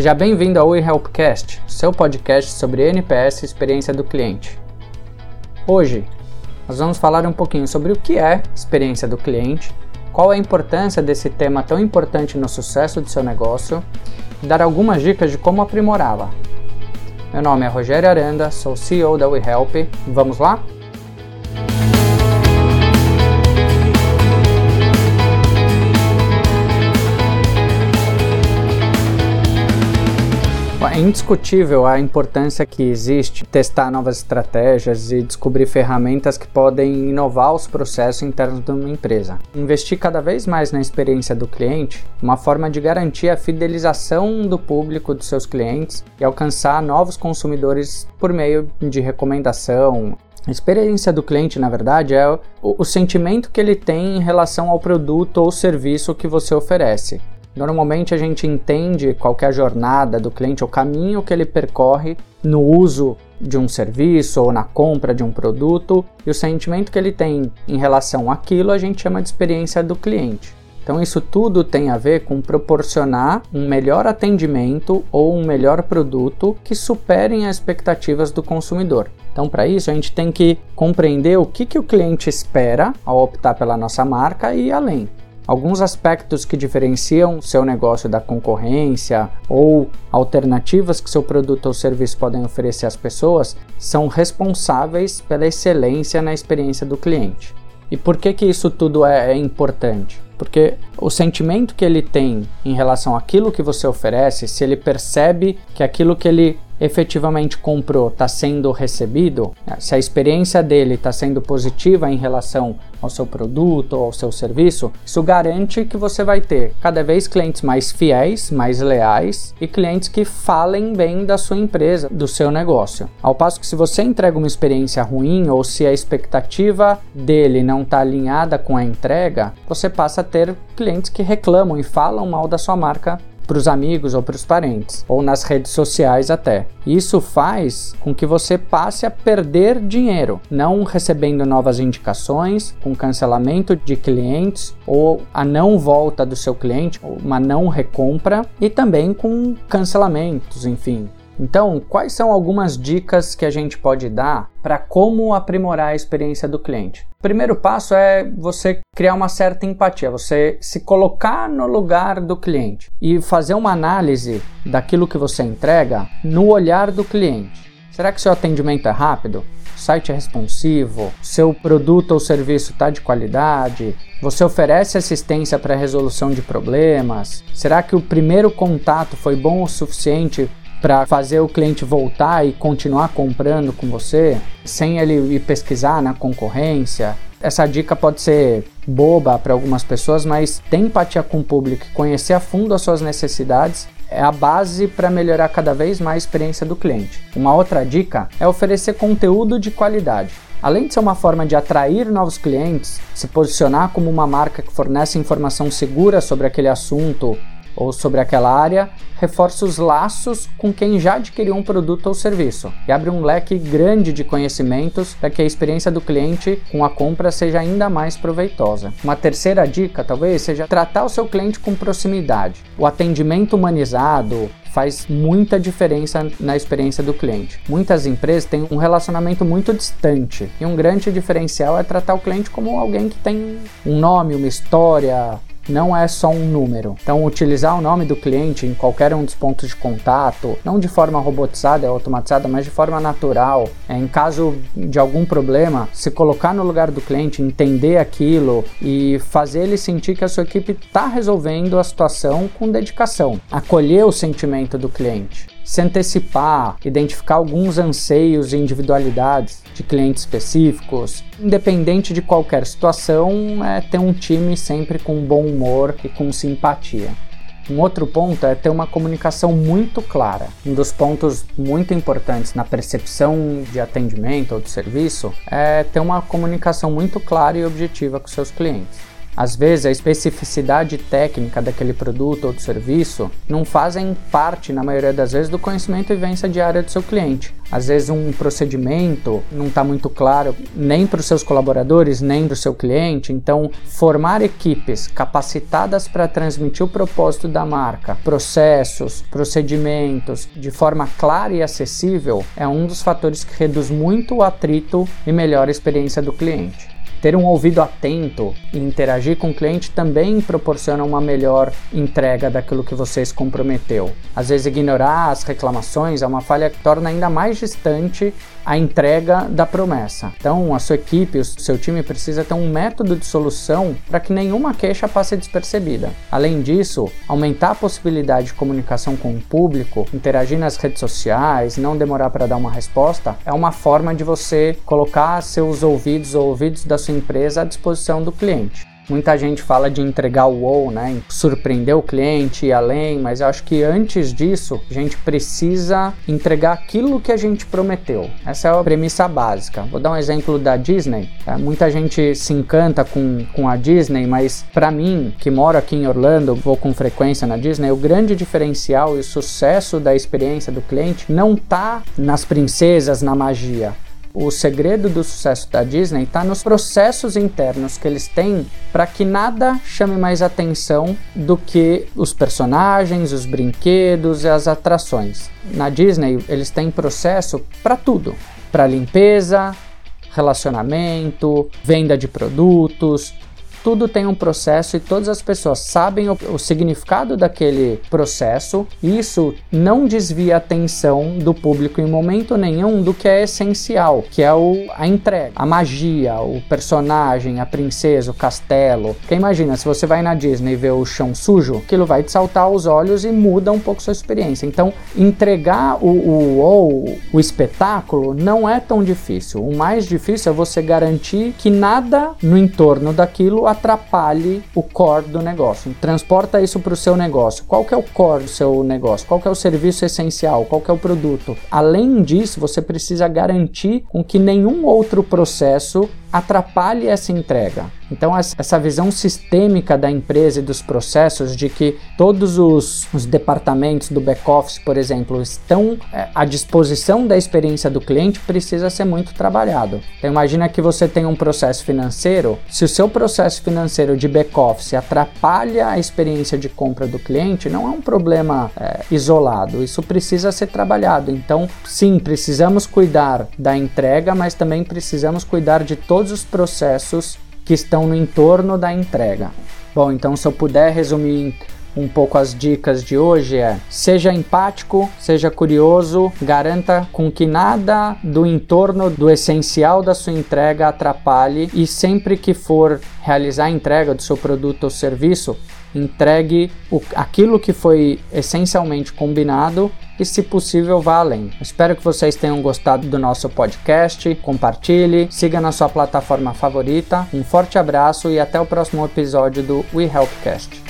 Seja bem-vindo ao eHelpcast, seu podcast sobre NPS e experiência do cliente. Hoje, nós vamos falar um pouquinho sobre o que é experiência do cliente, qual a importância desse tema tão importante no sucesso do seu negócio e dar algumas dicas de como aprimorá-la. Meu nome é Rogério Aranda, sou CEO da WeHelp. Vamos lá? Indiscutível a importância que existe testar novas estratégias e descobrir ferramentas que podem inovar os processos internos de uma empresa. Investir cada vez mais na experiência do cliente, uma forma de garantir a fidelização do público dos seus clientes e alcançar novos consumidores por meio de recomendação, a experiência do cliente, na verdade, é o, o, sentimento que ele tem em relação ao produto ou serviço que você oferece. Normalmente a gente entende qual a jornada do cliente, o caminho que ele percorre no uso de um serviço ou na compra de um produto e o sentimento que ele tem em relação àquilo a gente chama de experiência do cliente. Então isso tudo tem a ver com proporcionar um melhor atendimento ou um melhor produto que superem as expectativas do consumidor. Então, para isso, a gente tem que compreender o que, que o cliente espera ao optar pela nossa marca e além. Alguns aspectos que diferenciam seu negócio da concorrência ou alternativas que seu produto ou serviço podem oferecer às pessoas são responsáveis pela excelência na experiência do cliente. E por que, que isso tudo é, é importante? Porque o sentimento que ele tem em relação àquilo que você oferece, se ele percebe que aquilo que ele efetivamente comprou está sendo recebido, né, se a experiência dele está sendo positiva em relação ao seu produto ou ao seu serviço, isso garante que você vai ter cada vez clientes mais fiéis, mais leais e clientes que falem bem da sua empresa, do seu negócio. Ao passo que se você entrega uma experiência ruim ou se a expectativa dele não está alinhada com a entrega, você passa a ter clientes que reclamam e falam mal da sua marca para os amigos ou para os parentes, ou nas redes sociais até. Isso faz com que você passe a perder dinheiro, não recebendo novas indicações, com cancelamento de clientes ou a não volta do seu cliente, uma não recompra e também com cancelamentos, enfim, então, quais são algumas dicas que a gente pode dar para como aprimorar a experiência do cliente? O primeiro passo é você criar uma certa empatia, você se colocar no lugar do cliente e fazer uma análise daquilo que você entrega no olhar do cliente. Será que seu atendimento é rápido? O site é responsivo? Seu produto ou serviço está de qualidade? Você oferece assistência para resolução de problemas? Será que o primeiro contato foi bom o suficiente para fazer o cliente voltar e continuar comprando com você, sem ele ir pesquisar na concorrência. Essa dica pode ser boba para algumas pessoas, mas ter empatia com o público conhecer a fundo as suas necessidades é a base para melhorar cada vez mais a experiência do cliente. Uma outra dica é oferecer conteúdo de qualidade. Além de ser uma forma de atrair novos clientes, se posicionar como uma marca que fornece informação segura sobre aquele assunto ou sobre aquela área, reforça os laços com quem já adquiriu um produto ou serviço e abre um leque grande de conhecimentos para que a experiência do cliente com a compra seja ainda mais proveitosa. Uma terceira dica, talvez, seja tratar o seu cliente com proximidade. O atendimento humanizado, faz muita diferença na experiência do cliente. Muitas empresas têm um relacionamento muito distante e um grande diferencial é tratar o cliente como alguém que tem um nome, uma história, não é só um número. Então, utilizar o nome do cliente em qualquer um dos pontos de contato, não de forma robotizada, automatizada, mas de forma natural. É, em caso de algum problema, se colocar no lugar do cliente, entender aquilo e fazer ele sentir que a sua equipe está resolvendo a situação com dedicação. Acolher o sentimento do cliente se antecipar, identificar alguns anseios e individualidades de clientes específicos. Independente de qualquer situação, é ter um time sempre com bom humor e com simpatia. Um outro ponto é ter uma comunicação muito clara. Um dos pontos muito importantes na percepção de atendimento ou de serviço é ter uma comunicação muito clara e objetiva com seus clientes. Às vezes a especificidade técnica daquele produto ou do serviço não fazem parte, na maioria das vezes, do conhecimento e vivência diária do seu cliente. Às vezes um procedimento não está muito claro nem para os seus colaboradores, nem para o seu cliente. Então, formar equipes capacitadas para transmitir o propósito da marca, processos, procedimentos, de forma clara e acessível, é um dos fatores que reduz muito o atrito e melhora a experiência do cliente. Ter um ouvido atento e interagir com o cliente também proporciona uma melhor entrega daquilo que você se comprometeu. Às vezes, ignorar as reclamações é uma falha que torna ainda mais distante a entrega da promessa. Então, a sua equipe, o seu time precisa ter um método de solução para que nenhuma queixa passe despercebida. Além disso, aumentar a possibilidade de comunicação com o público, interagir nas redes sociais, não demorar para dar uma resposta, é uma forma de você colocar seus ouvidos ou ouvidos da sua empresa à disposição do cliente. Muita gente fala de entregar o wow, né? Surpreender o cliente, ir além, mas eu acho que antes disso, a gente precisa entregar aquilo que a gente prometeu. Essa é a premissa básica. Vou dar um exemplo da Disney. É, muita gente se encanta com, com a Disney, mas para mim, que moro aqui em Orlando, vou com frequência na Disney, o grande diferencial e o sucesso da experiência do cliente não tá nas princesas, na magia o segredo do sucesso da Disney está nos processos internos que eles têm para que nada chame mais atenção do que os personagens, os brinquedos e as atrações. Na Disney, eles têm processo para tudo: para limpeza, relacionamento, venda de produtos, tudo tem um processo e todas as pessoas sabem o, o significado daquele processo. Isso não desvia a atenção do público em momento nenhum do que é essencial, que é o, a entrega, a magia, o personagem, a princesa, o castelo. Porque imagina, se você vai na Disney e vê o chão sujo, aquilo vai te saltar aos olhos e muda um pouco sua experiência. Então, entregar o, o, o, o espetáculo não é tão difícil. O mais difícil é você garantir que nada no entorno daquilo atrapalhe o core do negócio. Transporta isso para o seu negócio. Qual que é o core do seu negócio? Qual que é o serviço essencial? Qual que é o produto? Além disso, você precisa garantir com que nenhum outro processo atrapalhe essa entrega. Então, essa visão sistêmica da empresa e dos processos, de que todos os, os departamentos do back-office, por exemplo, estão é, à disposição da experiência do cliente, precisa ser muito trabalhado. Então, imagina que você tem um processo financeiro, se o seu processo financeiro de back-office atrapalha a experiência de compra do cliente, não é um problema é, isolado, isso precisa ser trabalhado. Então, sim, precisamos cuidar da entrega, mas também precisamos cuidar de todo todos os processos que estão no entorno da entrega. Bom, então se eu puder resumir um pouco as dicas de hoje é: seja empático, seja curioso, garanta com que nada do entorno do essencial da sua entrega atrapalhe e sempre que for realizar a entrega do seu produto ou serviço, entregue o, aquilo que foi essencialmente combinado e, se possível, vá além. Espero que vocês tenham gostado do nosso podcast. Compartilhe, siga na sua plataforma favorita. Um forte abraço e até o próximo episódio do We Helpcast.